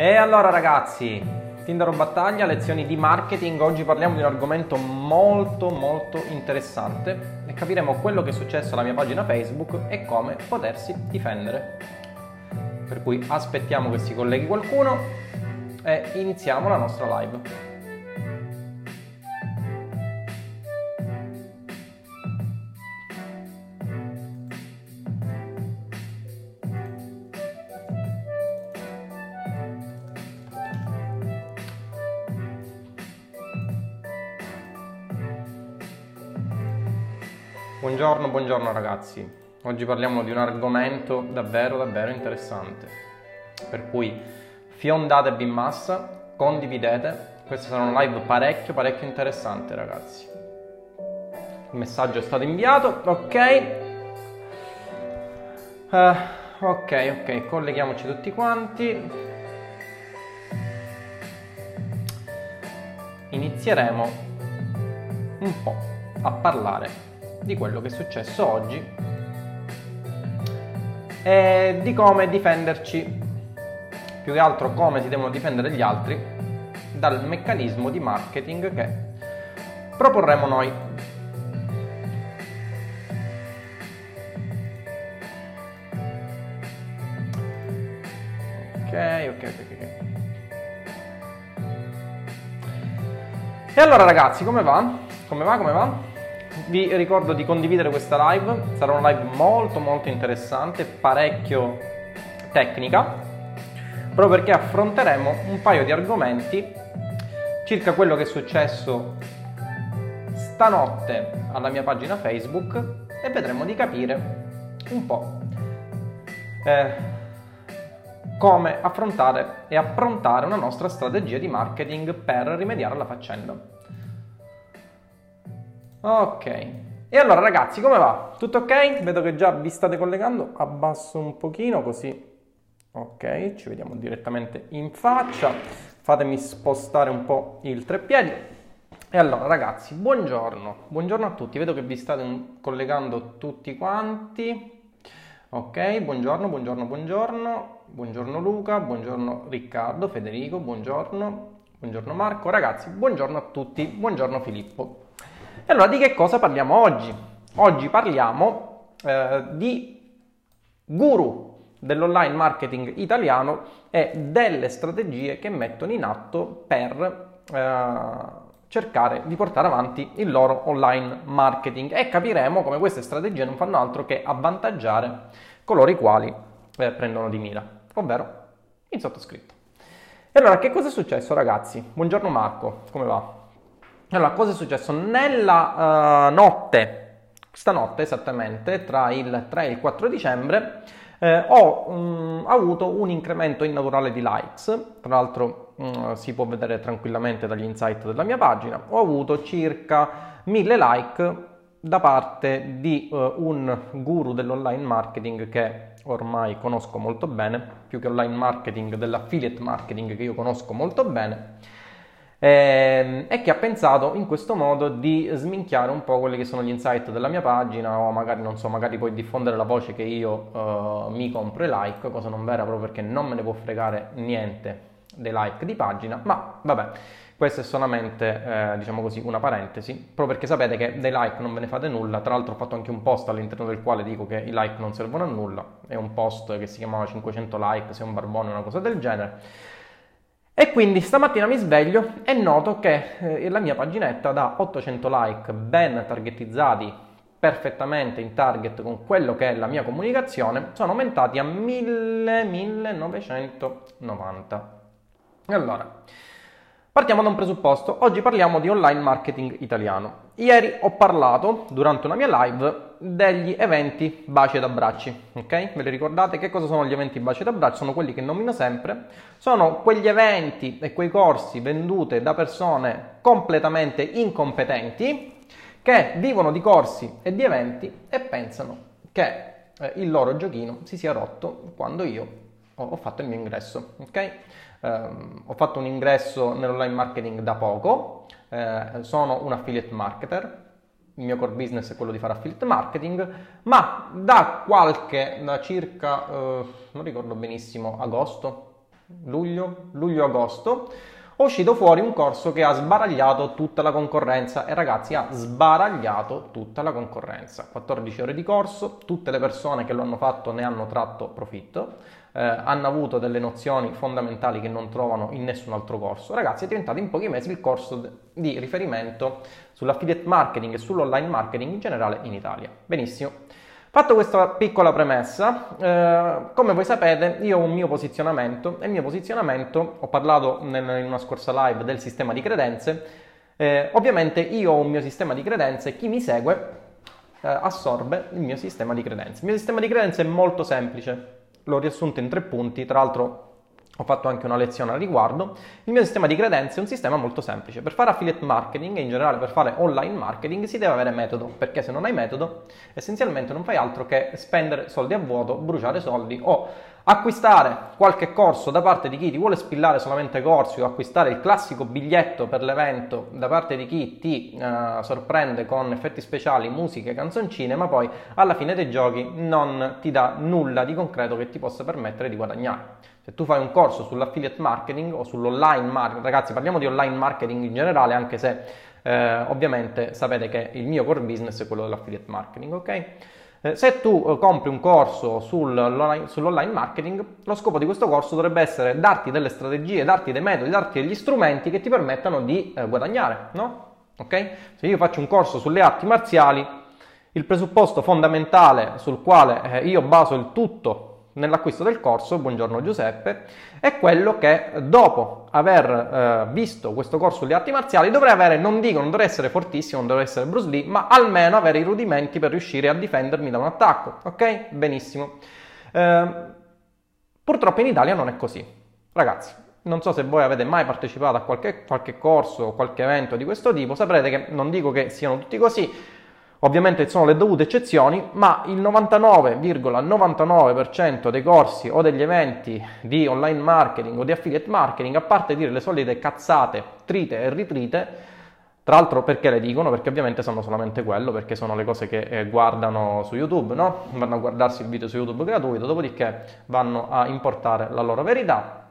E allora ragazzi, Tinder Battaglia, lezioni di marketing, oggi parliamo di un argomento molto molto interessante e capiremo quello che è successo alla mia pagina Facebook e come potersi difendere. Per cui aspettiamo che si colleghi qualcuno e iniziamo la nostra live. Buongiorno, buongiorno ragazzi. Oggi parliamo di un argomento davvero, davvero interessante. Per cui fiondatevi in massa, condividete. Questa sarà una live parecchio, parecchio interessante ragazzi. Il messaggio è stato inviato, ok. Uh, ok, ok, colleghiamoci tutti quanti. Inizieremo un po' a parlare di quello che è successo oggi e di come difenderci, più che altro come si devono difendere gli altri dal meccanismo di marketing che proporremo noi. Ok, ok, ok, ok. E allora ragazzi, come va? Come va? Come va? Vi ricordo di condividere questa live, sarà una live molto molto interessante, parecchio tecnica, proprio perché affronteremo un paio di argomenti circa quello che è successo stanotte alla mia pagina Facebook e vedremo di capire un po' eh, come affrontare e approntare una nostra strategia di marketing per rimediare alla faccenda. Ok. E allora ragazzi, come va? Tutto ok? Vedo che già vi state collegando. Abbasso un pochino così. Ok, ci vediamo direttamente in faccia. Fatemi spostare un po' il treppiedi. E allora ragazzi, buongiorno. Buongiorno a tutti. Vedo che vi state collegando tutti quanti. Ok, buongiorno, buongiorno, buongiorno. Buongiorno Luca, buongiorno Riccardo, Federico, buongiorno. Buongiorno Marco. Ragazzi, buongiorno a tutti. Buongiorno Filippo. E allora di che cosa parliamo oggi? Oggi parliamo eh, di guru dell'online marketing italiano e delle strategie che mettono in atto per eh, cercare di portare avanti il loro online marketing e capiremo come queste strategie non fanno altro che avvantaggiare coloro i quali eh, prendono di mira, ovvero il sottoscritto. E allora che cosa è successo ragazzi? Buongiorno Marco, come va? Allora, cosa è successo? Nella uh, notte, stanotte esattamente, tra il 3 e il 4 dicembre, eh, ho um, avuto un incremento innaturale di likes, tra l'altro um, si può vedere tranquillamente dagli insight della mia pagina, ho avuto circa 1000 like da parte di uh, un guru dell'online marketing che ormai conosco molto bene, più che online marketing, dell'affiliate marketing che io conosco molto bene e, ehm, e che ha pensato in questo modo di sminchiare un po' quelli che sono gli insight della mia pagina o magari, non so, magari poi diffondere la voce che io uh, mi compro i like, cosa non vera proprio perché non me ne può fregare niente dei like di pagina, ma vabbè, questa è solamente, eh, diciamo così, una parentesi, proprio perché sapete che dei like non ve ne fate nulla, tra l'altro ho fatto anche un post all'interno del quale dico che i like non servono a nulla, è un post che si chiamava 500 like, sei un barbone, una cosa del genere, e quindi stamattina mi sveglio e noto che eh, la mia paginetta da 800 like ben targetizzati perfettamente in target con quello che è la mia comunicazione sono aumentati a 1000 1990. Allora, Partiamo da un presupposto, oggi parliamo di online marketing italiano. Ieri ho parlato, durante una mia live, degli eventi baci ed abbracci, ok? Ve li ricordate? Che cosa sono gli eventi baci ed abbracci? Sono quelli che nomino sempre, sono quegli eventi e quei corsi venduti da persone completamente incompetenti che vivono di corsi e di eventi e pensano che eh, il loro giochino si sia rotto quando io ho fatto il mio ingresso, ok? Um, ho fatto un ingresso nell'online marketing da poco, eh, sono un affiliate marketer, il mio core business è quello di fare affiliate marketing, ma da qualche, da circa, eh, non ricordo benissimo, agosto, luglio, luglio-agosto, è uscito fuori un corso che ha sbaragliato tutta la concorrenza. E ragazzi ha sbaragliato tutta la concorrenza. 14 ore di corso, tutte le persone che lo hanno fatto ne hanno tratto profitto, eh, hanno avuto delle nozioni fondamentali che non trovano in nessun altro corso. Ragazzi è diventato in pochi mesi il corso di riferimento sull'affiliate marketing e sull'online marketing in generale in Italia. Benissimo. Fatto questa piccola premessa, eh, come voi sapete io ho un mio posizionamento e il mio posizionamento, ho parlato nel, in una scorsa live del sistema di credenze, eh, ovviamente io ho un mio sistema di credenze, chi mi segue eh, assorbe il mio sistema di credenze. Il mio sistema di credenze è molto semplice, l'ho riassunto in tre punti, tra l'altro ho fatto anche una lezione al riguardo. Il mio sistema di credenze è un sistema molto semplice. Per fare affiliate marketing e in generale per fare online marketing si deve avere metodo, perché se non hai metodo essenzialmente non fai altro che spendere soldi a vuoto, bruciare soldi o acquistare qualche corso da parte di chi ti vuole spillare solamente corsi o acquistare il classico biglietto per l'evento da parte di chi ti uh, sorprende con effetti speciali, musiche, canzoncine, ma poi alla fine dei giochi non ti dà nulla di concreto che ti possa permettere di guadagnare. Se tu fai un corso sull'affiliate marketing o sull'online marketing, ragazzi parliamo di online marketing in generale, anche se eh, ovviamente sapete che il mio core business è quello dell'affiliate marketing, ok? Eh, se tu eh, compri un corso sull'online, marketing, lo scopo di questo corso dovrebbe essere darti delle strategie, darti dei metodi, darti degli strumenti che ti permettano di eh, guadagnare, no? Ok? Se io faccio un corso sulle arti marziali, il presupposto fondamentale sul quale io baso il tutto nell'acquisto del corso, buongiorno Giuseppe, è quello che dopo aver eh, visto questo corso di arti marziali dovrei avere, non dico, non dovrei essere fortissimo, non dovrei essere Bruce Lee, ma almeno avere i rudimenti per riuscire a difendermi da un attacco, ok? Benissimo. Eh, purtroppo in Italia non è così. Ragazzi, non so se voi avete mai partecipato a qualche, qualche corso o qualche evento di questo tipo, saprete che non dico che siano tutti così, Ovviamente sono le dovute eccezioni, ma il 99,99% dei corsi o degli eventi di online marketing o di affiliate marketing, a parte dire le solite cazzate, trite e ritrite, tra l'altro perché le dicono? Perché ovviamente sanno solamente quello, perché sono le cose che eh, guardano su YouTube, no? Vanno a guardarsi il video su YouTube gratuito, dopodiché vanno a importare la loro verità.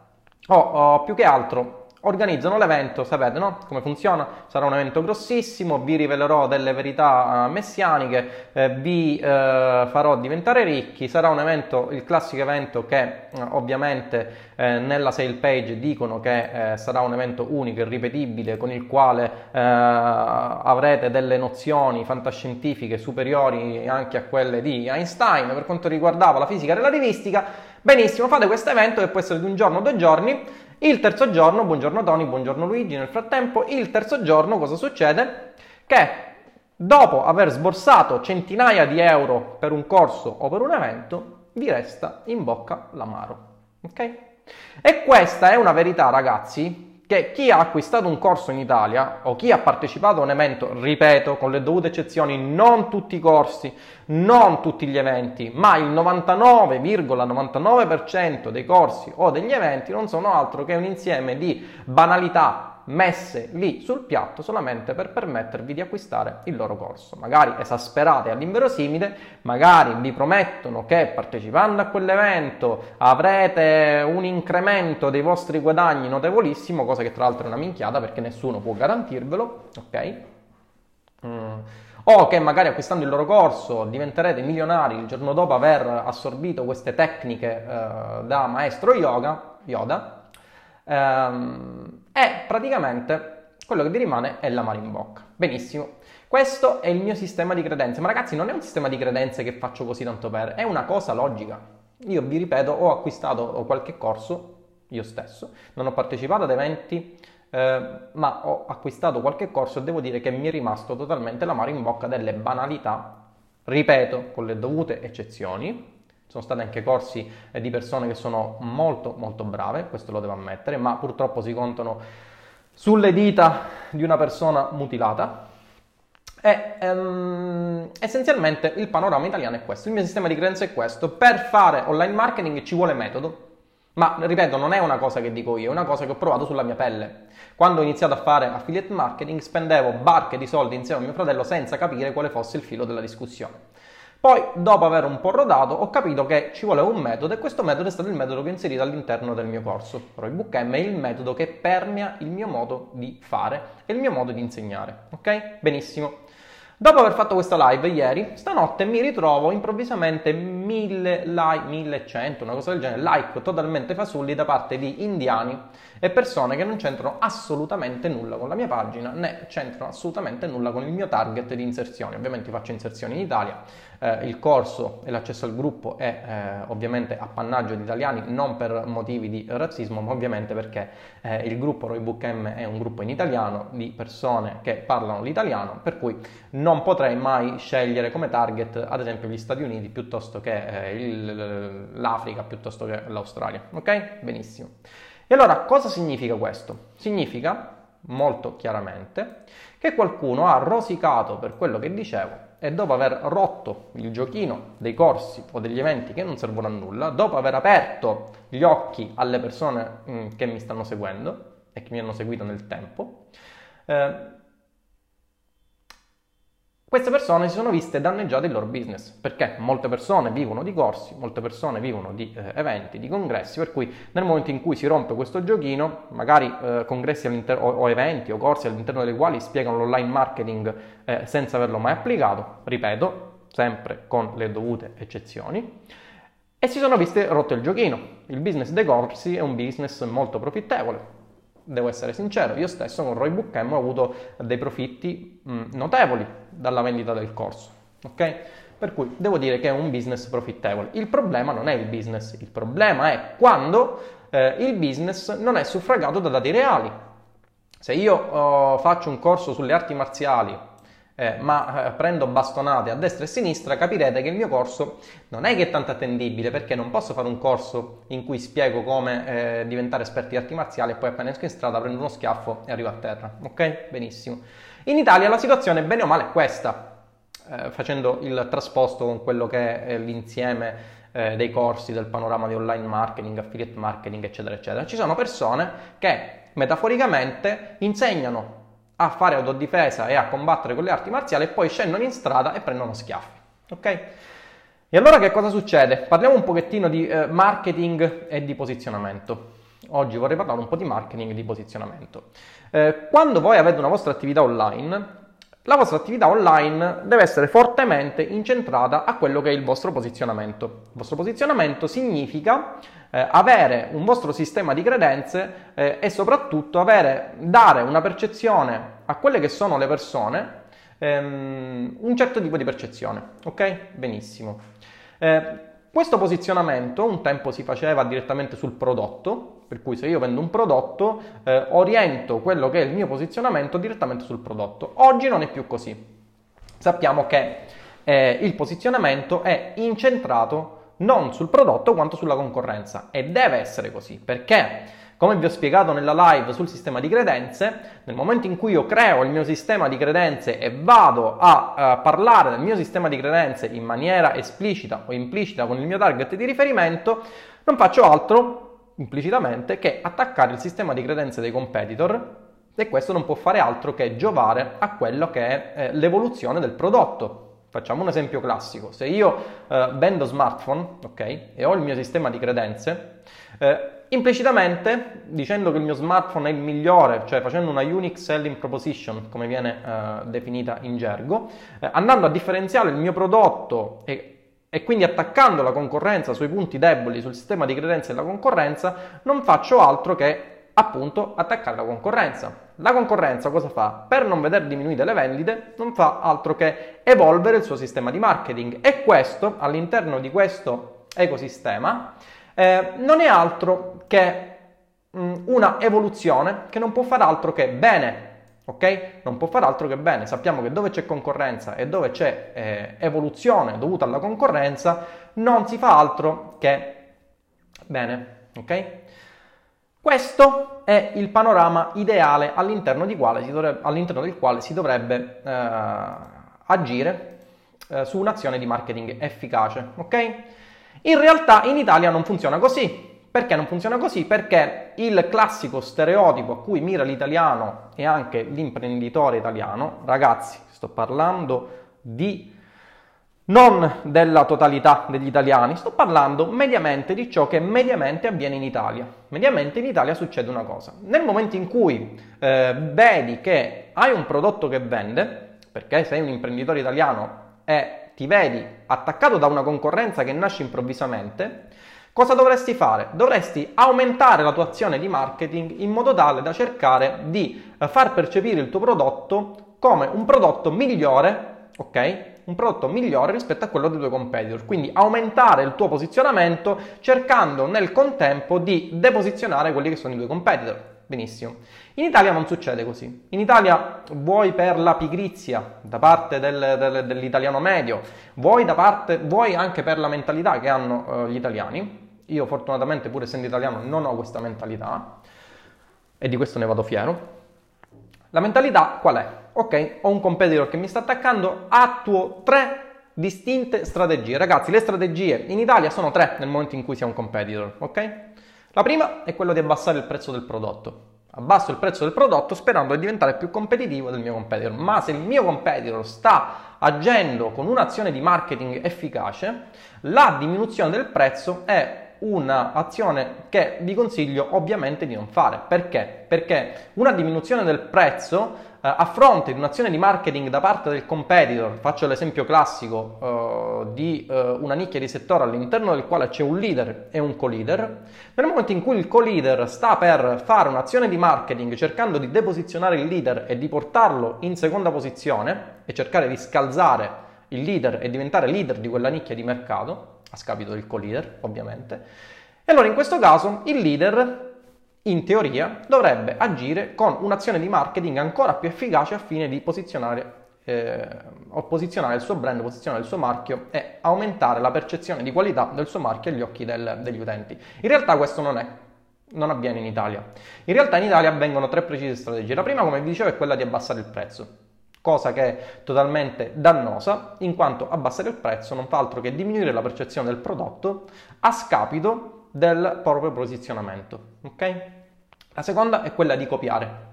O, o più che altro organizzano l'evento, sapete no? come funziona? Sarà un evento grossissimo, vi rivelerò delle verità eh, messianiche, eh, vi eh, farò diventare ricchi, sarà un evento, il classico evento che eh, ovviamente eh, nella sale page dicono che eh, sarà un evento unico e ripetibile con il quale avrete delle nozioni fantascientifiche superiori anche a quelle di Einstein per quanto riguardava la fisica relativistica. Benissimo, fate questo evento che può essere di un giorno o due giorni il terzo giorno, buongiorno Tony, buongiorno Luigi, nel frattempo, il terzo giorno cosa succede? Che dopo aver sborsato centinaia di euro per un corso o per un evento, vi resta in bocca l'amaro. Ok? E questa è una verità, ragazzi, che chi ha acquistato un corso in Italia o chi ha partecipato a un evento, ripeto, con le dovute eccezioni, non tutti i corsi, non tutti gli eventi, ma il 99,99% dei corsi o degli eventi non sono altro che un insieme di banalità messe lì sul piatto solamente per permettervi di acquistare il loro corso. Magari esasperate all'inverosimile, magari vi promettono che partecipando a quell'evento avrete un incremento dei vostri guadagni notevolissimo, cosa che tra l'altro è una minchiata perché nessuno può garantirvelo, ok? Mm. O che magari acquistando il loro corso diventerete milionari il giorno dopo aver assorbito queste tecniche eh, da maestro yoga, Yoda, ehm, e praticamente quello che vi rimane è la mano in bocca. Benissimo. Questo è il mio sistema di credenze, ma ragazzi non è un sistema di credenze che faccio così tanto per, è una cosa logica. Io vi ripeto, ho acquistato qualche corso io stesso, non ho partecipato ad eventi, eh, ma ho acquistato qualche corso e devo dire che mi è rimasto totalmente la mano in bocca delle banalità, ripeto, con le dovute eccezioni, sono stati anche corsi eh, di persone che sono molto molto brave, questo lo devo ammettere, ma purtroppo si contano sulle dita di una persona mutilata. E um, essenzialmente il panorama italiano è questo, il mio sistema di credenze è questo. Per fare online marketing ci vuole metodo, ma ripeto, non è una cosa che dico io, è una cosa che ho provato sulla mia pelle. Quando ho iniziato a fare affiliate marketing spendevo barche di soldi insieme a mio fratello senza capire quale fosse il filo della discussione. Poi, dopo aver un po' rodato, ho capito che ci voleva un metodo e questo metodo è stato il metodo che ho inserito all'interno del mio corso. Roybook M è il metodo che permea il mio modo di fare e il mio modo di insegnare. Ok? Benissimo. Dopo aver fatto questa live ieri, stanotte mi ritrovo improvvisamente 1000 like, 1100, una cosa del genere, like totalmente fasulli da parte di indiani e persone che non c'entrano assolutamente nulla con la mia pagina né c'entrano assolutamente nulla con il mio target di inserzioni. Ovviamente faccio inserzioni in Italia, eh, il corso e l'accesso al gruppo è eh, ovviamente appannaggio di italiani non per motivi di razzismo ma ovviamente perché eh, il gruppo Roybook M è un gruppo in italiano di persone che parlano l'italiano per cui non potrei mai scegliere come target ad esempio gli Stati Uniti piuttosto che eh, il, l'Africa piuttosto che l'Australia ok? benissimo e allora cosa significa questo? significa molto chiaramente che qualcuno ha rosicato per quello che dicevo e dopo aver rotto il giochino dei corsi o degli eventi che non servono a nulla, dopo aver aperto gli occhi alle persone mm, che mi stanno seguendo e che mi hanno seguito nel tempo, eh, queste persone si sono viste danneggiate il loro business perché molte persone vivono di corsi, molte persone vivono di eh, eventi, di congressi, per cui nel momento in cui si rompe questo giochino, magari eh, congressi o, o, eventi o corsi all'interno dei quali spiegano l'online marketing eh, senza averlo mai applicato, ripeto, sempre con le dovute eccezioni, e si sono viste rotto il giochino. Il business dei corsi è un business molto profittevole, devo essere sincero, io stesso con Roybook M ho avuto dei profitti mh, notevoli dalla vendita del corso, ok? Per cui devo dire che è un business profittevole. Il problema non è il business, il problema è quando eh, il business non è suffragato da dati reali. Se io oh, faccio un corso sulle arti marziali eh, ma eh, prendo bastonate a destra e a sinistra, capirete che il mio corso non è che è tanto attendibile perché non posso fare un corso in cui spiego come eh, diventare esperti di arti marziali e poi appena esco in strada prendo uno schiaffo e arrivo a terra. Ok? Benissimo. In Italia la situazione bene o male è questa, eh, facendo il trasposto con quello che è l'insieme eh, dei corsi del panorama di online marketing, affiliate marketing, eccetera, eccetera. Ci sono persone che metaforicamente insegnano a fare autodifesa e a combattere con le arti marziali e poi scendono in strada e prendono schiaffi. Ok? E allora che cosa succede? Parliamo un pochettino di eh, marketing e di posizionamento. Oggi vorrei parlare un po' di marketing e di posizionamento. Eh, quando voi avete una vostra attività online, la vostra attività online deve essere fortemente incentrata a quello che è il vostro posizionamento. Il vostro posizionamento significa eh, avere un vostro sistema di credenze eh, e soprattutto avere, dare una percezione a quelle che sono le persone, ehm, un certo tipo di percezione. Ok? Benissimo. Eh, questo posizionamento un tempo si faceva direttamente sul prodotto, per cui se io vendo un prodotto eh, oriento quello che è il mio posizionamento direttamente sul prodotto. Oggi non è più così. Sappiamo che eh, il posizionamento è incentrato non sul prodotto quanto sulla concorrenza e deve essere così perché come vi ho spiegato nella live sul sistema di credenze, nel momento in cui io creo il mio sistema di credenze e vado a, a parlare del mio sistema di credenze in maniera esplicita o implicita con il mio target di riferimento, non faccio altro implicitamente che attaccare il sistema di credenze dei competitor e questo non può fare altro che giovare a quello che è eh, l'evoluzione del prodotto. Facciamo un esempio classico. Se io eh, vendo smartphone, ok, e ho il mio sistema di credenze, eh, implicitamente dicendo che il mio smartphone è il migliore, cioè facendo una unique selling proposition, come viene eh, definita in gergo, eh, andando a differenziare il mio prodotto e e quindi attaccando la concorrenza sui punti deboli sul sistema di credenze della concorrenza, non faccio altro che appunto attaccare la concorrenza. La concorrenza cosa fa? Per non vedere diminuite le vendite, non fa altro che evolvere il suo sistema di marketing e questo all'interno di questo ecosistema eh, non è altro che mh, mm, una evoluzione che non può fare altro che bene. Ok? Non può fare altro che bene. Sappiamo che dove c'è concorrenza e dove c'è eh, evoluzione dovuta alla concorrenza, non si fa altro che bene. Ok? Questo è il panorama ideale all'interno, dovrebbe, all'interno del quale si dovrebbe eh, agire eh, su un'azione di marketing efficace. Ok? In realtà in Italia non funziona così. Perché non funziona così? Perché il classico stereotipo a cui mira l'italiano e anche l'imprenditore italiano, ragazzi, sto parlando di non della totalità degli italiani, sto parlando mediamente di ciò che mediamente avviene in Italia. Mediamente in Italia succede una cosa. Nel momento in cui eh, vedi che hai un prodotto che vende, perché sei un imprenditore italiano e ti vedi attaccato da una concorrenza che nasce improvvisamente, cosa dovresti fare? Dovresti aumentare la tua azione di marketing in modo tale da cercare di eh, far percepire il tuo prodotto come un prodotto migliore, ok? Un prodotto migliore rispetto a quello dei tuoi competitor. Quindi aumentare il tuo posizionamento cercando nel contempo di deposizionare quelli che sono i tuoi competitor. Benissimo. In Italia non succede così. In Italia vuoi per la pigrizia da parte del, del, dell'italiano medio, vuoi, parte, vuoi, anche per la mentalità che hanno uh, gli italiani. Io fortunatamente pur essendo italiano non ho questa mentalità e di questo ne vado fiero. La mentalità qual è? Ok, ho un competitor che mi sta attaccando, attuo tre distinte strategie. Ragazzi, le strategie in Italia sono tre nel momento in cui si ha un competitor, ok? La prima è quella di abbassare il prezzo del prodotto. Abbasso il prezzo del prodotto sperando di diventare più competitivo del mio competitor. Ma se il mio competitor sta agendo con un'azione di marketing efficace, la diminuzione del prezzo è un'azione che vi consiglio ovviamente di non fare. Perché? Perché una diminuzione del prezzo a fronte di un'azione di marketing da parte del competitor, faccio l'esempio classico uh, di uh, una nicchia di settore all'interno del quale c'è un leader e un co-leader, nel momento in cui il co-leader sta per fare un'azione di marketing cercando di deposizionare il leader e di portarlo in seconda posizione e cercare di scalzare il leader e diventare leader di quella nicchia di mercato, a scapito del co-leader ovviamente, e allora in questo caso il leader in teoria dovrebbe agire con un'azione di marketing ancora più efficace a fine di posizionare, eh, posizionare il suo brand, posizionare il suo marchio e aumentare la percezione di qualità del suo marchio agli occhi del, degli utenti. In realtà questo non è. Non avviene in Italia. In realtà in Italia avvengono tre precise strategie. La prima, come vi dicevo, è quella di abbassare il prezzo cosa che è totalmente dannosa, in quanto abbassare il prezzo non fa altro che diminuire la percezione del prodotto a scapito del proprio posizionamento. Ok? La seconda è quella di copiare.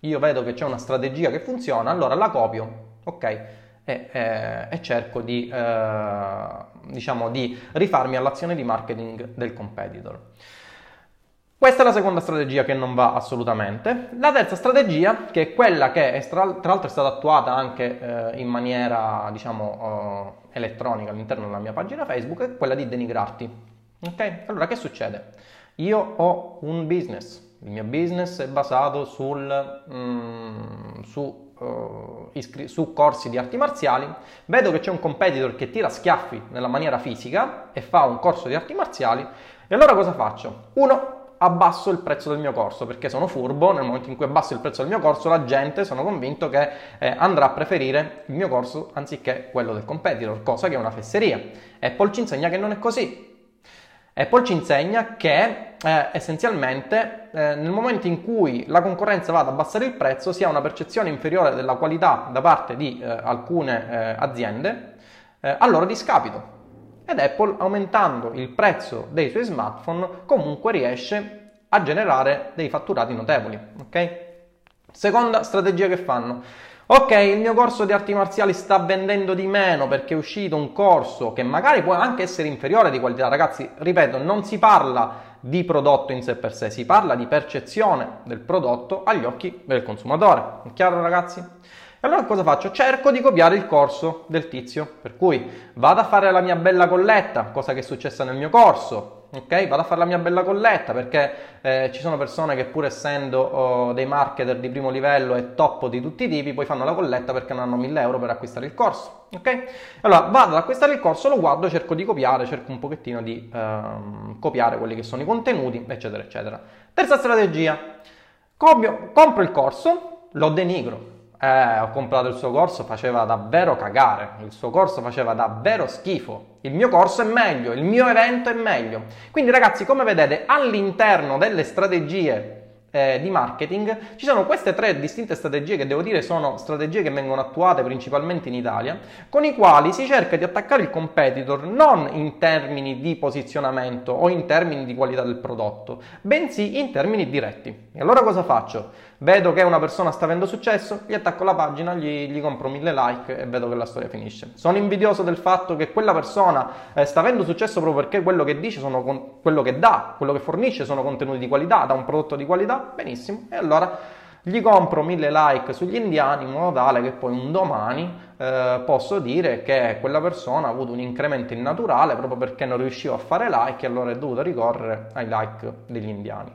Io vedo che c'è una strategia che funziona, allora la copio, ok? E, e, e cerco di, eh, diciamo, di rifarmi all'azione di marketing del competitor. Questa è la seconda strategia che non va assolutamente. La terza strategia, che è quella che è tra, tra l'altro è stata attuata anche eh, in maniera, diciamo, eh, elettronica all'interno della mia pagina Facebook, è quella di denigrarti. Ok? Allora che succede? Io ho un business, il mio business è basato sul, mm, su, uh, iscri- su, corsi di arti marziali, vedo che c'è un competitor che tira schiaffi nella maniera fisica e fa un corso di arti marziali, e allora cosa faccio? Uno, abbasso il prezzo del mio corso perché sono furbo, nel momento in cui abbasso il prezzo del mio corso la gente sono convinto che eh, andrà a preferire il mio corso anziché quello del competitor, cosa che è una fesseria. Apple ci insegna che non è così. Apple ci insegna che eh, essenzialmente eh, nel momento in cui la concorrenza va ad abbassare il prezzo si ha una percezione inferiore della qualità da parte di eh, alcune eh, aziende eh, a loro discapito. Ed Apple aumentando il prezzo dei suoi smartphone comunque riesce a generare dei fatturati notevoli. Okay? Seconda strategia che fanno Ok, il mio corso di arti marziali sta vendendo di meno perché è uscito un corso che magari può anche essere inferiore di qualità. Ragazzi, ripeto, non si parla di prodotto in sé per sé, si parla di percezione del prodotto agli occhi del consumatore. È chiaro ragazzi? E allora cosa faccio? Cerco di copiare il corso del tizio, per cui vado a fare la mia bella colletta, cosa che è successa nel mio corso, ok? Vado a fare la mia bella colletta perché eh, ci sono persone che pur essendo oh, dei marketer di primo livello e top di tutti i tipi, poi fanno la colletta perché non hanno 1000 euro per acquistare il corso, ok? Allora vado ad acquistare il corso, lo guardo, cerco di copiare, cerco un pochettino di ehm, copiare quelli che sono i contenuti, eccetera, eccetera. Terza strategia, Copio, compro il corso, lo denigro, eh, ho comprato il suo corso, faceva davvero cagare, il suo corso faceva davvero schifo. Il mio corso è meglio, il mio evento è meglio. Quindi ragazzi, come vedete, all'interno delle strategie eh, di marketing, ci sono queste tre distinte strategie che devo dire sono strategie che vengono attuate principalmente in Italia, con i quali si cerca di attaccare il competitor non in termini di posizionamento o in termini di qualità del prodotto, bensì in termini diretti. E allora cosa faccio? Vedo che una persona sta avendo successo, gli attacco la pagina, gli, gli compro mille like e vedo che la storia finisce. Sono invidioso del fatto che quella persona eh, sta avendo successo proprio perché quello che dice, con, quello che dà, quello che fornisce sono contenuti di qualità, da un prodotto di qualità, benissimo. E allora gli compro mille like sugli indiani in modo tale che poi un domani eh, posso dire che quella persona ha avuto un incremento innaturale proprio perché non riuscivo a fare like e allora è dovuto ricorrere ai like degli indiani.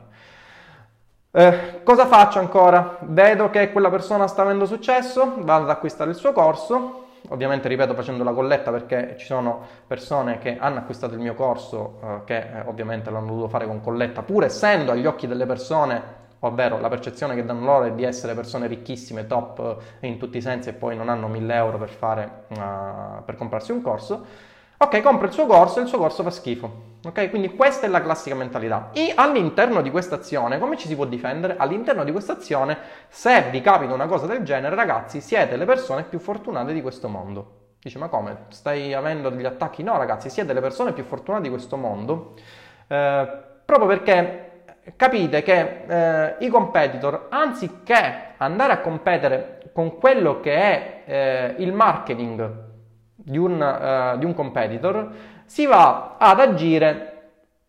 Eh, cosa faccio ancora? Vedo che quella persona sta avendo successo, vado ad acquistare il suo corso, ovviamente ripeto facendo la colletta perché ci sono persone che hanno acquistato il mio corso eh, che eh, ovviamente l'hanno dovuto fare con colletta, pur essendo agli occhi delle persone, ovvero la percezione che danno loro è di essere persone ricchissime, top eh, in tutti i sensi e poi non hanno 1000 euro per, fare, uh, per comprarsi un corso Ok, compro il suo corso e il suo corso fa schifo. Ok, quindi questa è la classica mentalità. E all'interno di questa azione, come ci si può difendere? All'interno di questa azione, se vi capita una cosa del genere, ragazzi, siete le persone più fortunate di questo mondo. Dice, ma come? Stai avendo degli attacchi? No, ragazzi, siete le persone più fortunate di questo mondo. Eh, proprio perché capite che eh, i competitor, anziché andare a competere con quello che è eh, il marketing di un, uh, di un competitor, si va ad agire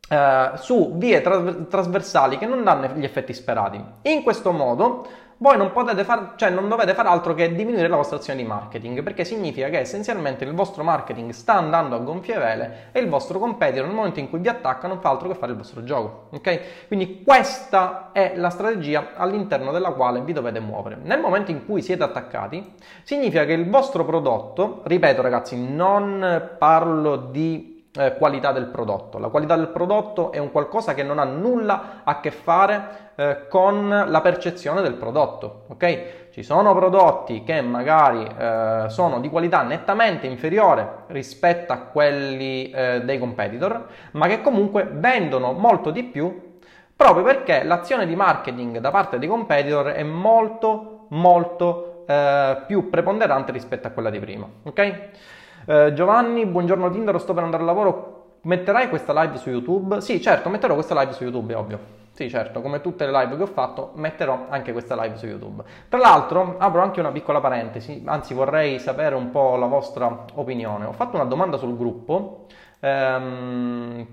uh, su vie tra- trasversali che non danno gli effetti sperati. In questo modo voi non, potete far, cioè non dovete fare altro che diminuire la vostra azione di marketing, perché significa che essenzialmente il vostro marketing sta andando a gonfie vele e il vostro competitor nel momento in cui vi attacca non fa altro che fare il vostro gioco. Ok? Quindi questa è la strategia all'interno della quale vi dovete muovere. Nel momento in cui siete attaccati, significa che il vostro prodotto, ripeto ragazzi, non parlo di eh, qualità del prodotto. La qualità del prodotto è un qualcosa che non ha nulla a che fare eh, con la percezione del prodotto. Ok? Ci sono prodotti che magari eh, sono di qualità nettamente inferiore rispetto a quelli eh, dei competitor, ma che comunque vendono molto di più proprio perché l'azione di marketing da parte dei competitor è molto molto eh, più preponderante rispetto a quella di prima. Ok? Eh, Giovanni, buongiorno Tinder, sto per andare al lavoro. Metterai questa live su YouTube? Sì, certo, metterò questa live su YouTube, è ovvio. Sì, certo, come tutte le live che ho fatto, metterò anche questa live su YouTube. Tra l'altro, apro anche una piccola parentesi, anzi vorrei sapere un po' la vostra opinione. Ho fatto una domanda sul gruppo, ehm,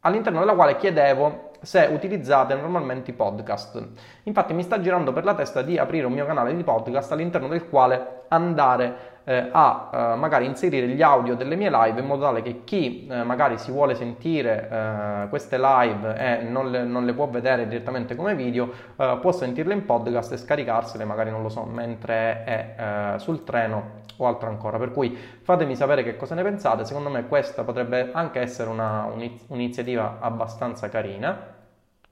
all'interno della quale chiedevo se utilizzate normalmente i podcast. Infatti mi sta girando per la testa di aprire un mio canale di podcast all'interno del quale andare eh, a eh, magari inserire gli audio delle mie live in modo tale che chi eh, magari si vuole sentire eh, queste live e non le, non le, può vedere direttamente come video eh, può sentirle in podcast e scaricarsele magari non lo so mentre è eh, sul treno o altro ancora. Per cui fatemi sapere che cosa ne pensate. Secondo me questa potrebbe anche essere una, un'iniziativa abbastanza carina.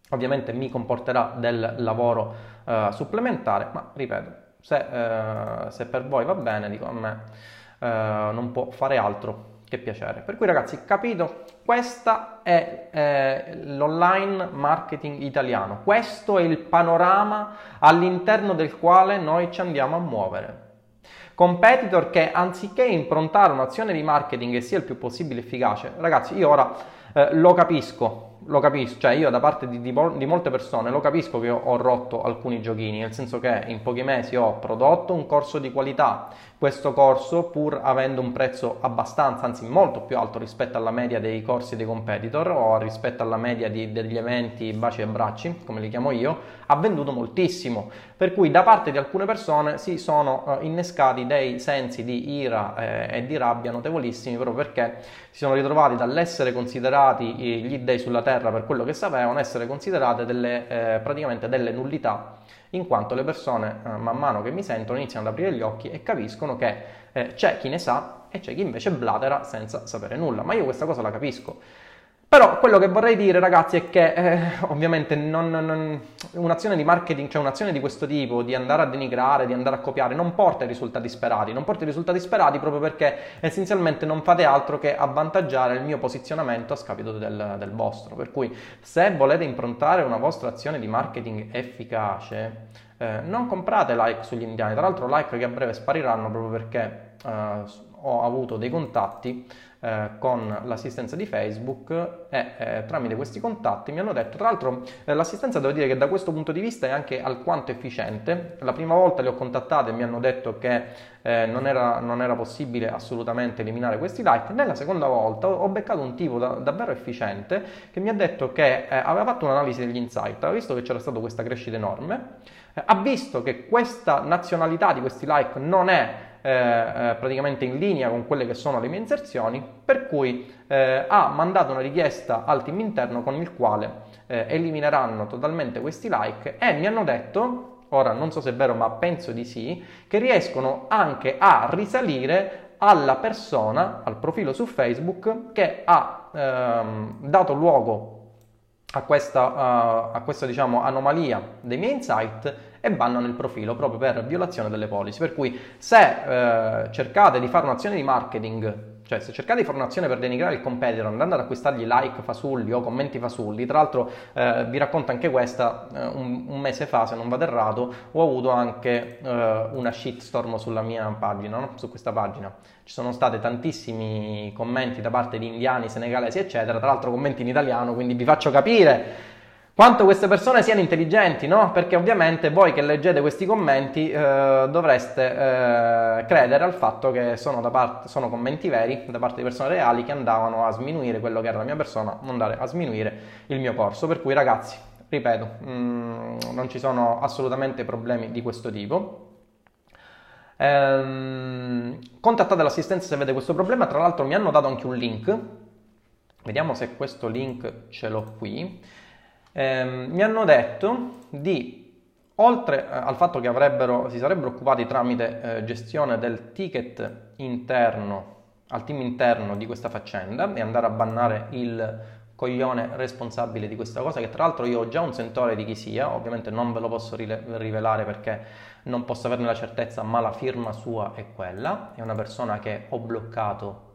Ovviamente mi comporterà del lavoro supplementare ma ripeto se, eh, se per voi va bene, dico a me eh, non può fare altro che piacere. Per cui ragazzi, capito? Questa è eh, l'online marketing italiano. Questo è il panorama all'interno del quale noi ci andiamo a muovere. Competitor che anziché improntare un'azione di marketing che sia il più possibile efficace, ragazzi, io ora eh, lo capisco, lo capisco, cioè io da parte di, di, di, molte persone lo capisco che ho rotto alcuni giochini, nel senso che in pochi mesi ho prodotto un corso di qualità, questo corso pur avendo un prezzo abbastanza, anzi molto più alto rispetto alla media dei corsi dei competitor o rispetto alla media di, degli eventi baci e bracci, come li chiamo io, ha venduto moltissimo, per cui da parte di alcune persone si sono uh, innescati dei sensi di ira eh, e di rabbia notevolissimi proprio perché si sono ritrovati dall'essere considerati gli dei sulla terra per quello che sapevano, essere considerate delle, eh, praticamente delle nullità in quanto le persone eh, man mano che mi sentono iniziano ad aprire gli occhi e capiscono che eh, c'è chi ne sa e c'è chi invece blatera senza sapere nulla. Ma io questa cosa la capisco. Però quello che vorrei dire, ragazzi, è che eh, ovviamente non, non, un'azione di marketing, cioè un'azione di questo tipo, di andare a denigrare, di andare a copiare, non porta ai risultati sperati. Non porta ai risultati sperati proprio perché essenzialmente non fate altro che avvantaggiare il mio posizionamento a scapito del, del vostro. Per cui, se volete improntare una vostra azione di marketing efficace, eh, non comprate like sugli indiani. Tra l'altro, like che a breve spariranno proprio perché eh, ho avuto dei contatti eh, con l'assistenza di Facebook e eh, tramite questi contatti mi hanno detto, tra l'altro eh, l'assistenza devo dire che da questo punto di vista è anche alquanto efficiente, la prima volta le ho contattate e mi hanno detto che eh, non, era, non, era, possibile assolutamente eliminare questi like, nella seconda volta ho, beccato un tipo da, davvero efficiente che mi ha detto che eh, aveva fatto un'analisi degli insight, aveva visto che c'era stata questa crescita enorme, ha visto che questa nazionalità di questi like non è eh, eh, praticamente in linea con quelle che sono le mie inserzioni, per cui eh, ha mandato una richiesta al team interno con il quale eh, elimineranno totalmente questi like e mi hanno detto, ora non so se è vero ma penso di sì, che riescono anche a risalire alla persona, al profilo su Facebook che ha ehm, dato luogo a questa, uh, a questa diciamo, anomalia dei miei insight e bannano il profilo proprio per violazione delle policy. Per cui se uh, cercate di fare un'azione di marketing cioè, se cercate di fare un'azione per denigrare il competitor andando ad acquistargli like fasulli o commenti fasulli, tra l'altro eh, vi racconto anche questa, eh, un, un, mese fa, se non vado errato, ho avuto anche eh, una shitstorm sulla mia pagina, no? su questa pagina. Ci sono stati tantissimi commenti da parte di indiani, senegalesi, eccetera, tra l'altro commenti in italiano, quindi vi faccio capire quanto queste persone siano intelligenti, no? Perché ovviamente voi che leggete questi commenti eh, dovreste eh, credere al fatto che sono, parte, sono, commenti veri da parte di persone reali che andavano a sminuire quello che era la mia persona, andare a sminuire il mio corso. Per cui ragazzi, ripeto, mh, mm, non ci sono assolutamente problemi di questo tipo. Ehm, contattate l'assistenza se avete questo problema, tra l'altro mi hanno dato anche un link, vediamo se questo link ce l'ho qui ehm, mi hanno detto di oltre eh, al fatto che si sarebbero occupati tramite eh, gestione del ticket interno al team interno di questa faccenda e andare a bannare il coglione responsabile di questa cosa che tra l'altro io ho già un sentore di chi sia ovviamente non ve lo posso rivelare perché non posso averne la certezza ma la firma sua è quella. È una persona che ho bloccato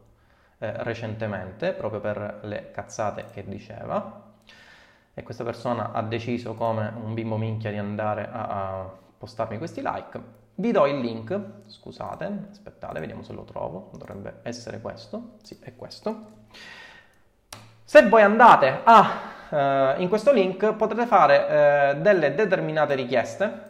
eh, recentemente proprio per le cazzate che diceva e questa persona ha deciso come un bimbo minchia di andare a, a postarmi questi like, vi do il link, scusate, aspettate, vediamo se lo trovo, dovrebbe essere questo, sì, è questo. Se voi andate a, uh, in questo link potrete fare uh, delle determinate richieste,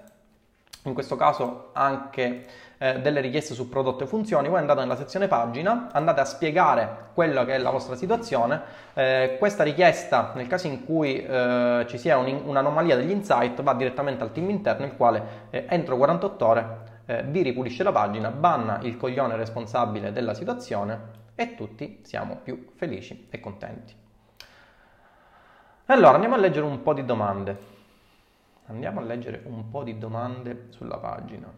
in questo caso anche eh, delle richieste su prodotto e funzioni, voi andate nella sezione pagina, andate a spiegare quello che è la vostra situazione, eh, questa richiesta nel caso in cui eh, ci sia un, un'anomalia degli insight va direttamente al team interno il quale eh, entro 48 ore eh, vi ripulisce la pagina, banna il coglione responsabile della situazione e tutti siamo più felici e contenti. Allora andiamo a leggere un po' di domande. Andiamo a leggere un po' di domande sulla pagina.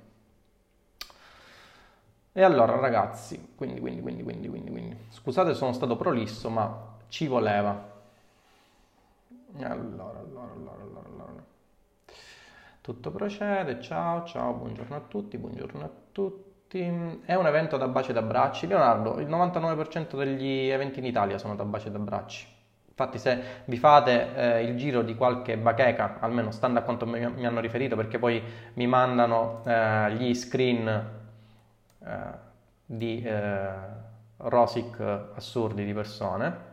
E allora ragazzi, quindi, quindi, quindi, quindi, quindi, quindi, scusate sono stato prolisso, ma ci voleva. Allora, allora, allora, allora, allora. Tutto procede, ciao, ciao, buongiorno a tutti, buongiorno a tutti. È un evento da baci e da bracci. Leonardo, il 99% degli eventi in Italia sono da baci e da bracci. Infatti se vi fate eh, il giro di qualche bacheca, almeno stando a quanto mi, mi hanno riferito, perché poi mi mandano eh, gli screen di eh, rosic assurdi di persone.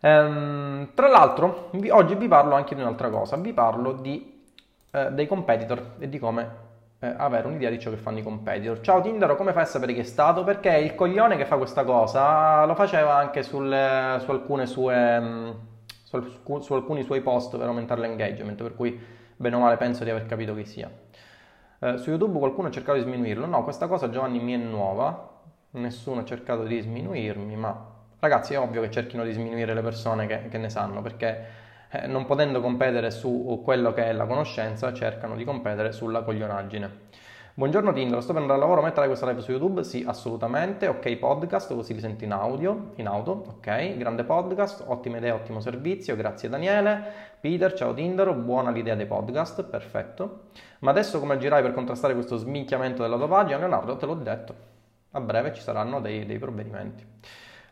Ehm, tra l'altro, vi, oggi vi parlo anche di un'altra cosa, vi parlo di, eh, dei competitor e di come eh, avere un'idea di ciò che fanno i competitor. Ciao Tindaro, come fai a sapere chi è stato? Perché il coglione che fa questa cosa lo faceva anche sulle, su, alcune sue, mm, su, su alcuni suoi post per aumentare l'engagement, per cui bene o male penso di aver capito chi sia. Eh, su YouTube qualcuno ha cercato di sminuirlo. No, questa cosa Giovanni mi è nuova. Nessuno ha cercato di sminuirmi, ma ragazzi è ovvio che cerchino di sminuire le persone che, che ne sanno, perché eh, non potendo competere su quello che è la conoscenza, cercano di competere sulla coglionaggine. Buongiorno Tinder, sto per andare al lavoro, mettere questa live su YouTube? Sì, assolutamente. Ok, podcast, così li sento in audio, in auto. Ok, grande podcast, ottima idea, ottimo servizio. Grazie Daniele. Peter, ciao Tinder, buona l'idea dei podcast, perfetto. Ma adesso come agirai per contrastare questo sminchiamento della tua pagina? Leonardo, te l'ho detto. A breve ci saranno dei, dei provvedimenti.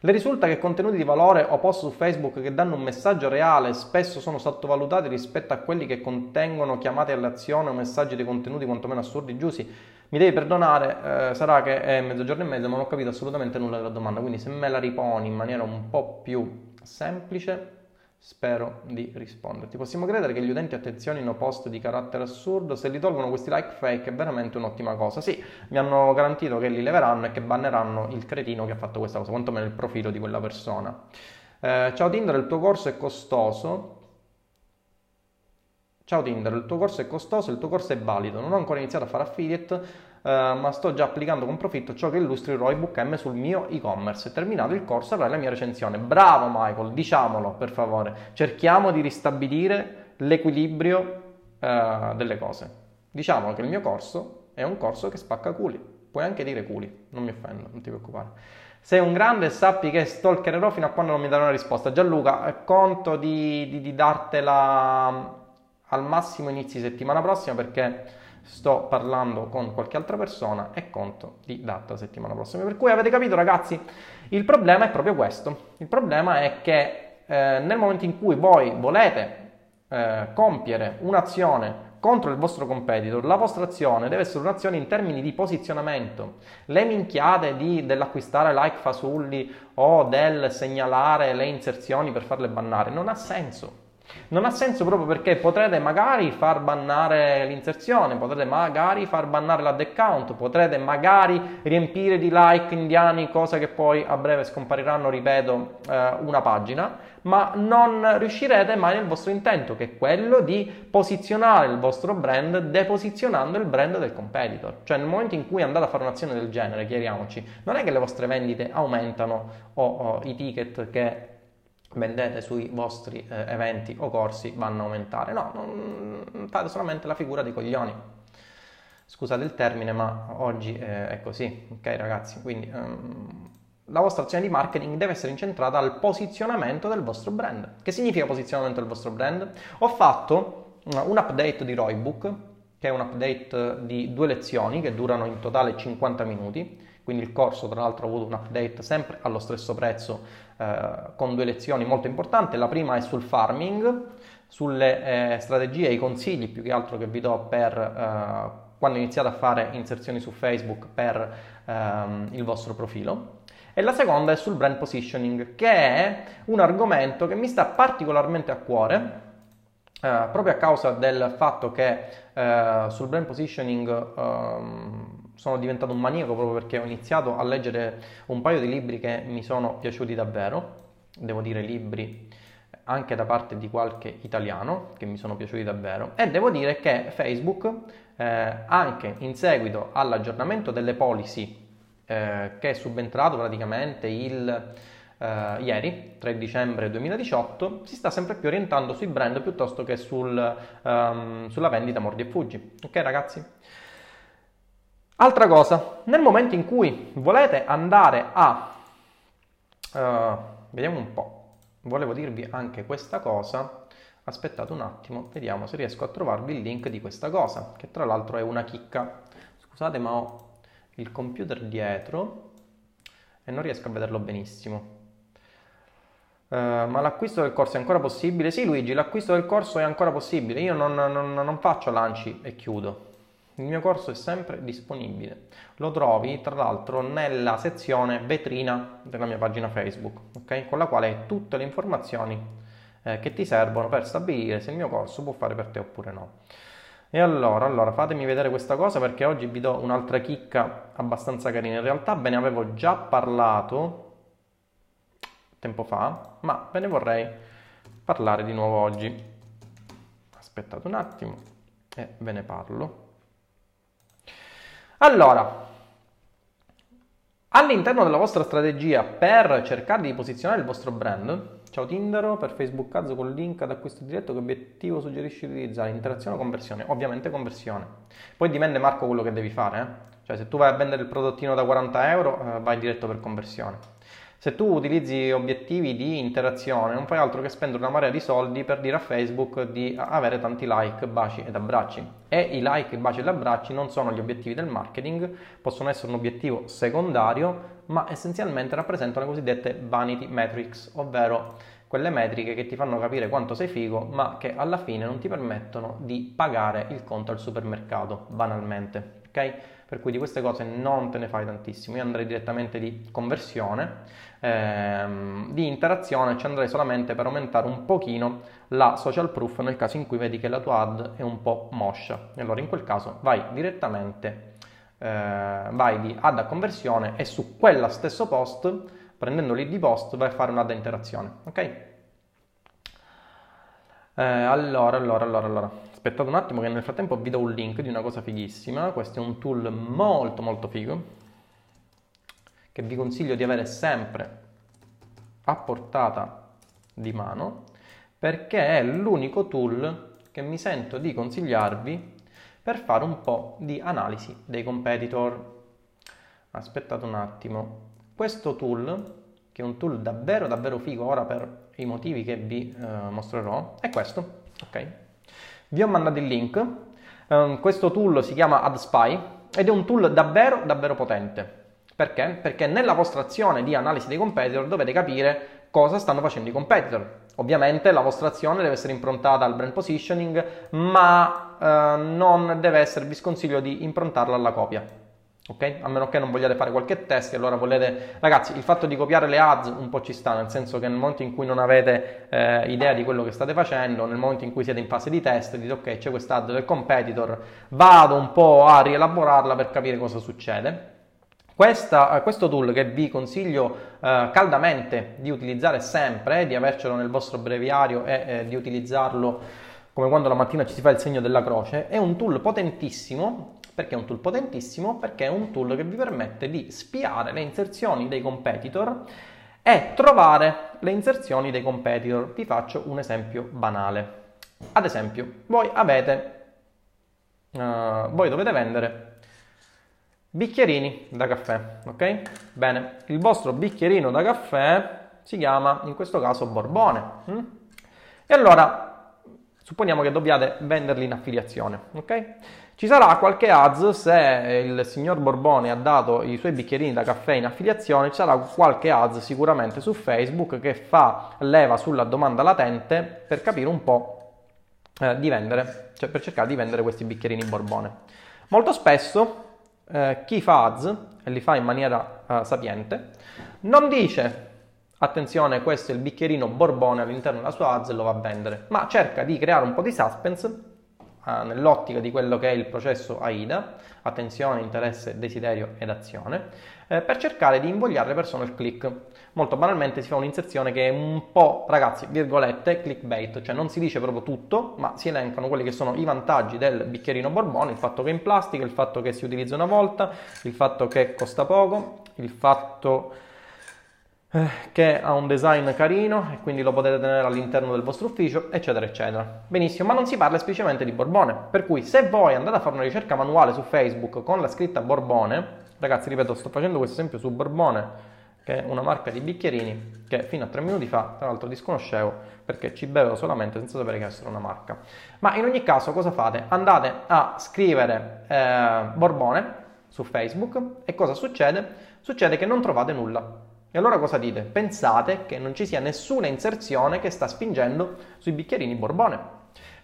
Le risulta che contenuti di valore o post su Facebook che danno un messaggio reale spesso sono sottovalutati rispetto a quelli che contengono chiamate all'azione o messaggi di contenuti quantomeno assurdi, giusti. Mi devi perdonare, eh, sarà che è mezzogiorno e mezzo, ma non ho capito assolutamente nulla della domanda, quindi se me la riponi in maniera un po' più semplice, Spero di risponderti. Possiamo credere che gli utenti attenzionino post di carattere assurdo? Se li tolgono questi like fake è veramente un'ottima cosa. Sì, mi hanno garantito che li leveranno e che banneranno il cretino che ha fatto questa cosa, quantomeno il profilo di quella persona. Eh, ciao Tinder, il tuo corso è costoso. Ciao Tinder, il tuo corso è costoso, il tuo corso è valido. Non ho ancora iniziato a fare affiliate, ma sto già applicando con profitto ciò che illustri Roybook M sul mio e-commerce. Terminato il corso avrai la mia recensione. Bravo Michael, diciamolo per favore. Cerchiamo di ristabilire l'equilibrio uh, delle cose. Diciamo che il mio corso è un corso che spacca culi. Puoi anche dire culi, non mi offendo, non ti preoccupare. Sei un grande e sappi che stalkererò fino a quando non mi darai una risposta. Gianluca, conto di, di, di dartela al massimo inizi settimana prossima perché sto parlando con qualche altra persona e conto di data settimana prossima. Per cui avete capito ragazzi, il problema è proprio questo. Il problema è che eh, nel momento in cui voi volete eh, compiere un'azione contro il vostro competitor, la vostra azione deve essere un'azione in termini di posizionamento. Le minchiate di, dell'acquistare like fasulli o del segnalare le inserzioni per farle bannare non ha senso. Non ha senso proprio perché potrete magari far bannare l'inserzione, potrete magari far bannare l'ad account, potrete magari riempire di like indiani, cosa che poi a breve scompariranno, ripeto, eh, una pagina, ma non riuscirete mai nel vostro intento, che è quello di posizionare il vostro brand deposizionando il brand del competitor. Cioè nel momento in cui andate a fare un'azione del genere, chiariamoci, non è che le vostre vendite aumentano o, o i ticket che vendete sui vostri eh, eventi o corsi vanno a aumentare. No, non, fate solamente la figura dei coglioni. Scusate il termine, ma oggi eh, è così, ok ragazzi? Quindi um, la vostra azione di marketing deve essere incentrata al posizionamento del vostro brand. Che significa posizionamento del vostro brand? Ho fatto un update di Roybook, che è un update di due lezioni che durano in totale 50 minuti quindi il corso tra l'altro ha avuto un update sempre allo stesso prezzo eh, con due lezioni molto importanti. La prima è sul farming, sulle eh, strategie e i consigli più che altro che vi do per eh, quando iniziate a fare inserzioni su Facebook per ehm, il vostro profilo. E la seconda è sul brand positioning, che è un argomento che mi sta particolarmente a cuore, eh, proprio a causa del fatto che eh, sul brand positioning ehm, sono diventato un maniaco proprio perché ho iniziato a leggere un paio di libri che mi sono piaciuti davvero, devo dire libri anche da parte di qualche italiano che mi sono piaciuti davvero e devo dire che Facebook eh, anche in seguito all'aggiornamento delle policy eh, che è subentrato praticamente il eh, ieri 3 dicembre 2018 si sta sempre più orientando sui brand piuttosto che sul, um, sulla vendita mordi e fuggi. Ok ragazzi Altra cosa, nel momento in cui volete andare a... Uh, vediamo un po', volevo dirvi anche questa cosa, aspettate un attimo, vediamo se riesco a trovarvi il link di questa cosa, che tra l'altro è una chicca. Scusate ma ho il computer dietro e non riesco a vederlo benissimo. Uh, ma l'acquisto del corso è ancora possibile? Sì Luigi, l'acquisto del corso è ancora possibile, io non, non, non faccio lanci e chiudo, il mio corso è sempre disponibile. Lo trovi tra l'altro nella sezione vetrina della mia pagina Facebook, okay? con la quale hai tutte le informazioni eh, che ti servono per stabilire se il mio corso può fare per te oppure no. E allora, allora, fatemi vedere questa cosa perché oggi vi do un'altra chicca abbastanza carina. In realtà ve ne avevo già parlato tempo fa, ma ve ne vorrei parlare di nuovo oggi. Aspettate un attimo e ve ne parlo. Allora, all'interno della vostra strategia per cercare di posizionare il vostro brand, Ciao Tindaro, per Facebook Ads con link ad acquisto diretto che obiettivo suggerisci di utilizzare? Interazione o conversione? Ovviamente conversione. Poi dipende Marco quello che devi fare, eh? Cioè se tu vai a vendere il prodottino da 40 euro eh, vai diretto per conversione. Se tu utilizzi obiettivi di interazione, non fai altro che spendere una marea di soldi per dire a Facebook di avere tanti like, baci ed abbracci. E i like, baci ed abbracci non sono gli obiettivi del marketing, possono essere un obiettivo secondario, ma essenzialmente rappresentano le cosiddette vanity metrics, ovvero quelle metriche che ti fanno capire quanto sei figo, ma che alla fine non ti permettono di pagare il conto al supermercato, banalmente. Ok? Per cui di queste cose non te ne fai tantissimo. Io andrei direttamente di conversione, ehm, di interazione ci andrei solamente per aumentare un pochino la social proof nel caso in cui vedi che la tua ad è un po' moscia. E allora in quel caso vai direttamente, eh, vai di ad a conversione e su quella stesso post, prendendo di post, vai a fare un'ad interazione. Ok? Eh, allora, allora, allora, allora. Aspettate un attimo che nel frattempo vi do un link di una cosa fighissima. Questo è un tool molto molto figo che vi consiglio di avere sempre a portata di mano perché è l'unico tool che mi sento di consigliarvi per fare un po' di analisi dei competitor. Aspettate un attimo. Questo tool, che è un tool davvero davvero figo ora per i motivi che vi eh, mostrerò, è questo, ok? Vi ho mandato il link. Um, questo tool si chiama AdSpy ed è un tool davvero, davvero potente. Perché? Perché nella vostra azione di analisi dei competitor dovete capire cosa stanno facendo i competitor. Ovviamente la vostra azione deve essere improntata al brand positioning, ma eh, non deve esservi sconsiglio di improntarla alla copia ok? A meno che non vogliate fare qualche test, allora volete... Ragazzi, il fatto di copiare le ads un po' ci sta, nel senso che nel momento in cui non avete eh, idea di quello che state facendo, nel momento in cui siete in fase di test, dite ok, c'è questa ad del competitor, vado un po' a rielaborarla per capire cosa succede. Questa, eh, questo tool che vi consiglio eh, caldamente di utilizzare sempre, di avercelo nel vostro breviario e eh, di utilizzarlo come quando la mattina ci si fa il segno della croce, è un tool potentissimo perché è un tool potentissimo? Perché è un tool che vi permette di spiare le inserzioni dei competitor e trovare le inserzioni dei competitor. Vi faccio un esempio banale. Ad esempio, voi avete, uh, voi dovete vendere bicchierini da caffè, ok? Bene, il vostro bicchierino da caffè si chiama in questo caso Borbone. Hm? E allora, supponiamo che dobbiate venderli in affiliazione, ok? Ci sarà qualche ads se il signor Borbone ha dato i suoi bicchierini da caffè in affiliazione, ci sarà qualche ads sicuramente su Facebook che fa leva sulla domanda latente per capire un po' eh, di vendere, cioè per cercare di vendere questi bicchierini Borbone. Molto spesso eh, chi fa ads e li fa in maniera eh, sapiente non dice attenzione questo è il bicchierino Borbone all'interno della sua ads e lo va a vendere, ma cerca di creare un po' di suspense nell'ottica di quello che è il processo AIDA, attenzione, interesse, desiderio ed azione, eh, per cercare di invogliare le persone al click. Molto banalmente si fa un'inserzione che è un po', ragazzi, virgolette, clickbait, cioè non si dice proprio tutto, ma si elencano quelli che sono i vantaggi del bicchierino Borbone, il fatto che è in plastica, il fatto che si utilizza una volta, il fatto che costa poco, il fatto che ha un design carino e quindi lo potete tenere all'interno del vostro ufficio, eccetera, eccetera. Benissimo, ma non si parla esplicitamente di Borbone, per cui se voi andate a fare una ricerca manuale su Facebook con la scritta Borbone, ragazzi, ripeto, sto facendo questo esempio su Borbone, che è una marca di bicchierini che fino a tre minuti fa, tra l'altro, disconoscevo perché ci bevevo solamente senza sapere che essere una marca. Ma in ogni caso, cosa fate? Andate a scrivere eh, Borbone su Facebook e cosa succede? Succede che non trovate nulla e allora cosa dite? Pensate che non ci sia nessuna inserzione che sta spingendo sui bicchierini Borbone.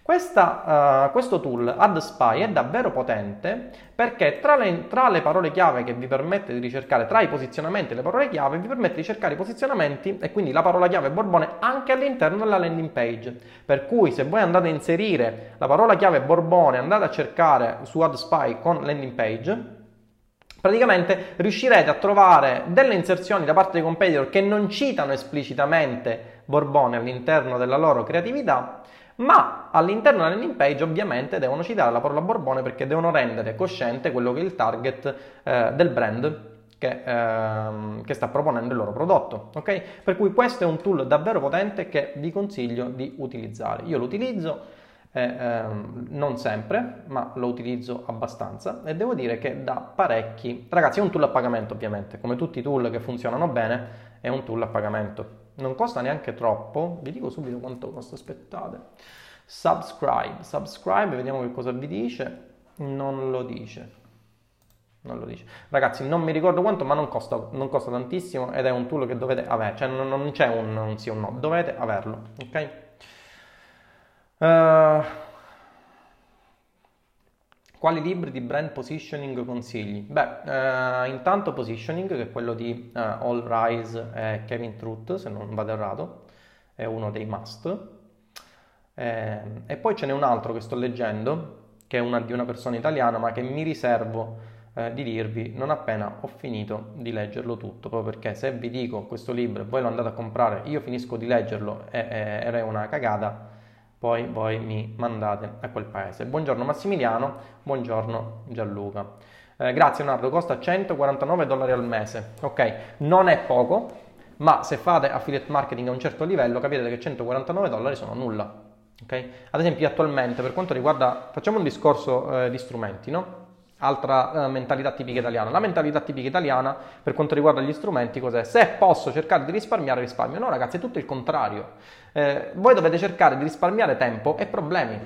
Questa, uh, questo tool AdSpy è davvero potente perché tra le, tra le, parole chiave che vi permette di ricercare, tra i posizionamenti e le parole chiave, vi permette di cercare i posizionamenti e quindi la parola chiave Borbone anche all'interno della landing page. Per cui se voi andate a inserire la parola chiave Borbone, andate a cercare su AdSpy con landing page, praticamente riuscirete a trovare delle inserzioni da parte dei competitor che non citano esplicitamente Borbone all'interno della loro creatività, ma all'interno della landing page ovviamente devono citare la parola Borbone perché devono rendere cosciente quello che è il target eh, del brand che ehm, che, sta proponendo il loro prodotto. Ok? Per cui questo è un tool davvero potente che vi consiglio di utilizzare. Io lo utilizzo. Eh, ehm, non sempre, ma lo utilizzo abbastanza e devo dire che da parecchi. Ragazzi, è un tool a pagamento, ovviamente, come tutti i tool che funzionano bene, è un tool a pagamento. Non costa neanche troppo, vi dico subito quanto costa, aspettate. Subscribe, subscribe, vediamo che cosa vi dice. Non lo dice non lo dice. Ragazzi, non mi ricordo quanto, ma non costa, non costa tantissimo ed è un tool che dovete avere, cioè non, non c'è un, un, sì o un no, dovete averlo, ok? Uh, quali libri di brand positioning consigli? Beh, uh, intanto Positioning, che è quello di uh, All Rise e Kevin Truth, se non vado errato, è uno dei must. Eh, e poi ce n'è un altro che sto leggendo, che è una, di una persona italiana, ma che mi riservo eh, di dirvi non appena ho finito di leggerlo tutto, proprio perché se vi dico questo libro e voi lo andate a comprare, io finisco di leggerlo e, e, ed è una cagata, poi voi mi mandate a quel paese. Buongiorno Massimiliano, buongiorno Gianluca. Eh, grazie Leonardo, costa 149 dollari al mese. Ok, non è poco, ma se fate affiliate marketing a un certo livello capite che 149 dollari sono nulla. Okay? Ad esempio attualmente per quanto riguarda, facciamo un discorso eh, di strumenti, no? Altra uh, mentalità tipica italiana. La mentalità tipica italiana per quanto riguarda gli strumenti cos'è? Se posso cercare di risparmiare, risparmio. No ragazzi, è tutto il contrario. Eh, voi dovete cercare di risparmiare tempo e problemi,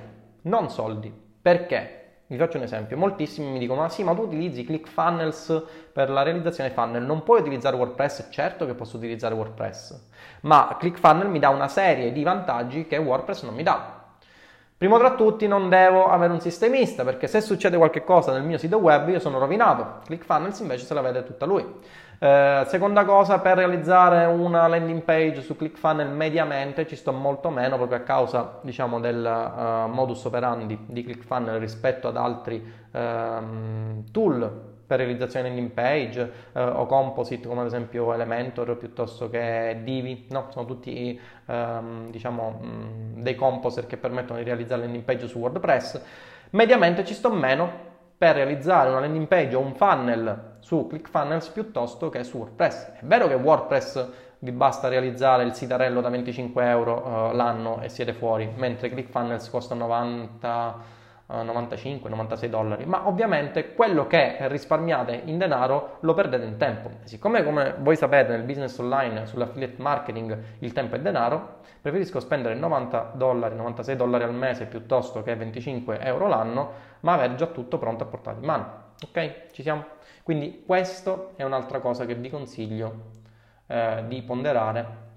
non soldi. Perché? Vi faccio un esempio. Moltissimi mi dicono, ma sì, ma tu utilizzi ClickFunnels per la realizzazione funnel, non puoi utilizzare WordPress? Certo che posso utilizzare WordPress, ma ClickFunnels mi dà una serie di vantaggi che WordPress non mi dà. Primo tra tutti non devo avere un sistemista perché se succede qualcosa nel mio sito web io sono rovinato. ClickFunnels invece se la vede tutta lui. Eh, seconda cosa, per realizzare una landing page su ClickFunnels mediamente ci sto molto meno proprio a causa diciamo, del uh, modus operandi di ClickFunnels rispetto ad altri uh, tool per realizzazione landing page eh, o composite come ad esempio Elementor piuttosto che Divi, no, sono tutti ehm, diciamo mm, dei composer che permettono di realizzare landing page su WordPress. Mediamente ci sto meno per realizzare una landing page o un funnel su ClickFunnels piuttosto che su WordPress. È vero che WordPress vi basta realizzare il sitarello da 25 euro eh, l'anno e siete fuori, mentre ClickFunnels costa 90 95-96 dollari, ma ovviamente quello che risparmiate in denaro lo perdete in tempo. Siccome come voi sapete nel business online, sull'affiliate marketing, il tempo è denaro, preferisco spendere 90 dollari, 96 dollari al mese piuttosto che 25 euro l'anno, ma avere già tutto pronto a portare in mano. Ok? Ci siamo? Quindi questo è un'altra cosa che vi consiglio eh, di ponderare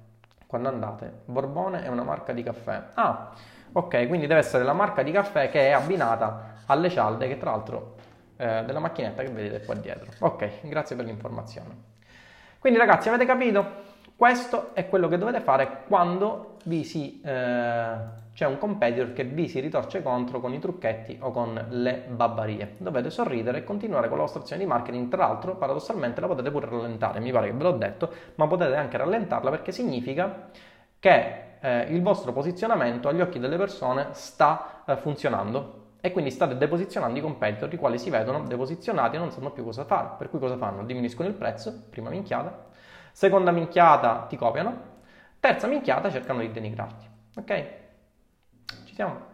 quando andate. Borbone è una marca di caffè. Ah! Ok, quindi deve essere la marca di caffè che è abbinata alle cialde, che tra l'altro eh, della macchinetta che vedete qua dietro. Ok, grazie per l'informazione. Quindi ragazzi, avete capito? Questo è quello che dovete fare quando si, eh, c'è un competitor che vi si ritorce contro con i trucchetti o con le babbarie. Dovete sorridere e continuare con la vostra azione di marketing. Tra l'altro, paradossalmente, la potete pure rallentare, mi pare che ve l'ho detto, ma potete anche rallentarla perché significa che eh, il vostro posizionamento agli occhi delle persone sta eh, funzionando e quindi state deposizionando i competitor i quali si vedono deposizionati e non sanno più cosa fare. Per cui cosa fanno? Diminuiscono il prezzo, prima minchiata, seconda minchiata ti copiano, terza minchiata cercano di denigrarti. Ok? Ci siamo?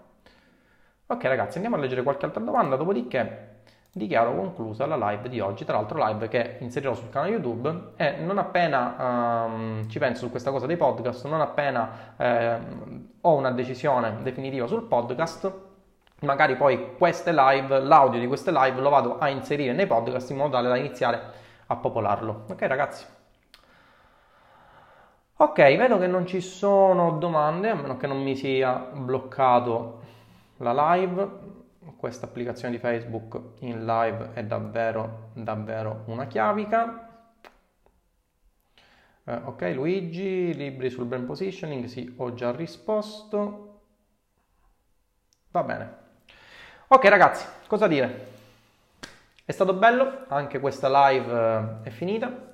Ok ragazzi, andiamo a leggere qualche altra domanda, dopodiché dichiaro conclusa la live di oggi, tra l'altro live che inserirò sul canale YouTube e non appena um, ci penso su questa cosa dei podcast, non appena eh, ho una decisione definitiva sul podcast, magari poi queste live, l'audio di queste live lo vado a inserire nei podcast in modo tale da iniziare a popolarlo. Ok ragazzi? Ok, vedo che non ci sono domande, a meno che non mi sia bloccato la live questa applicazione di Facebook in live è davvero, davvero una chiavica. Eh, ok, Luigi, libri sul brand positioning, sì, ho già risposto. Va bene. Ok ragazzi, cosa dire? È stato bello, anche questa live eh, è finita.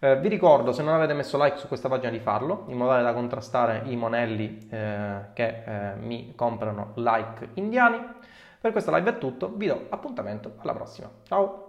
Eh, vi ricordo, se non avete messo like su questa pagina, di farlo, in modo da contrastare i monelli eh, che eh, mi comprano like indiani. Per questa live è tutto, vi do appuntamento alla prossima. Ciao!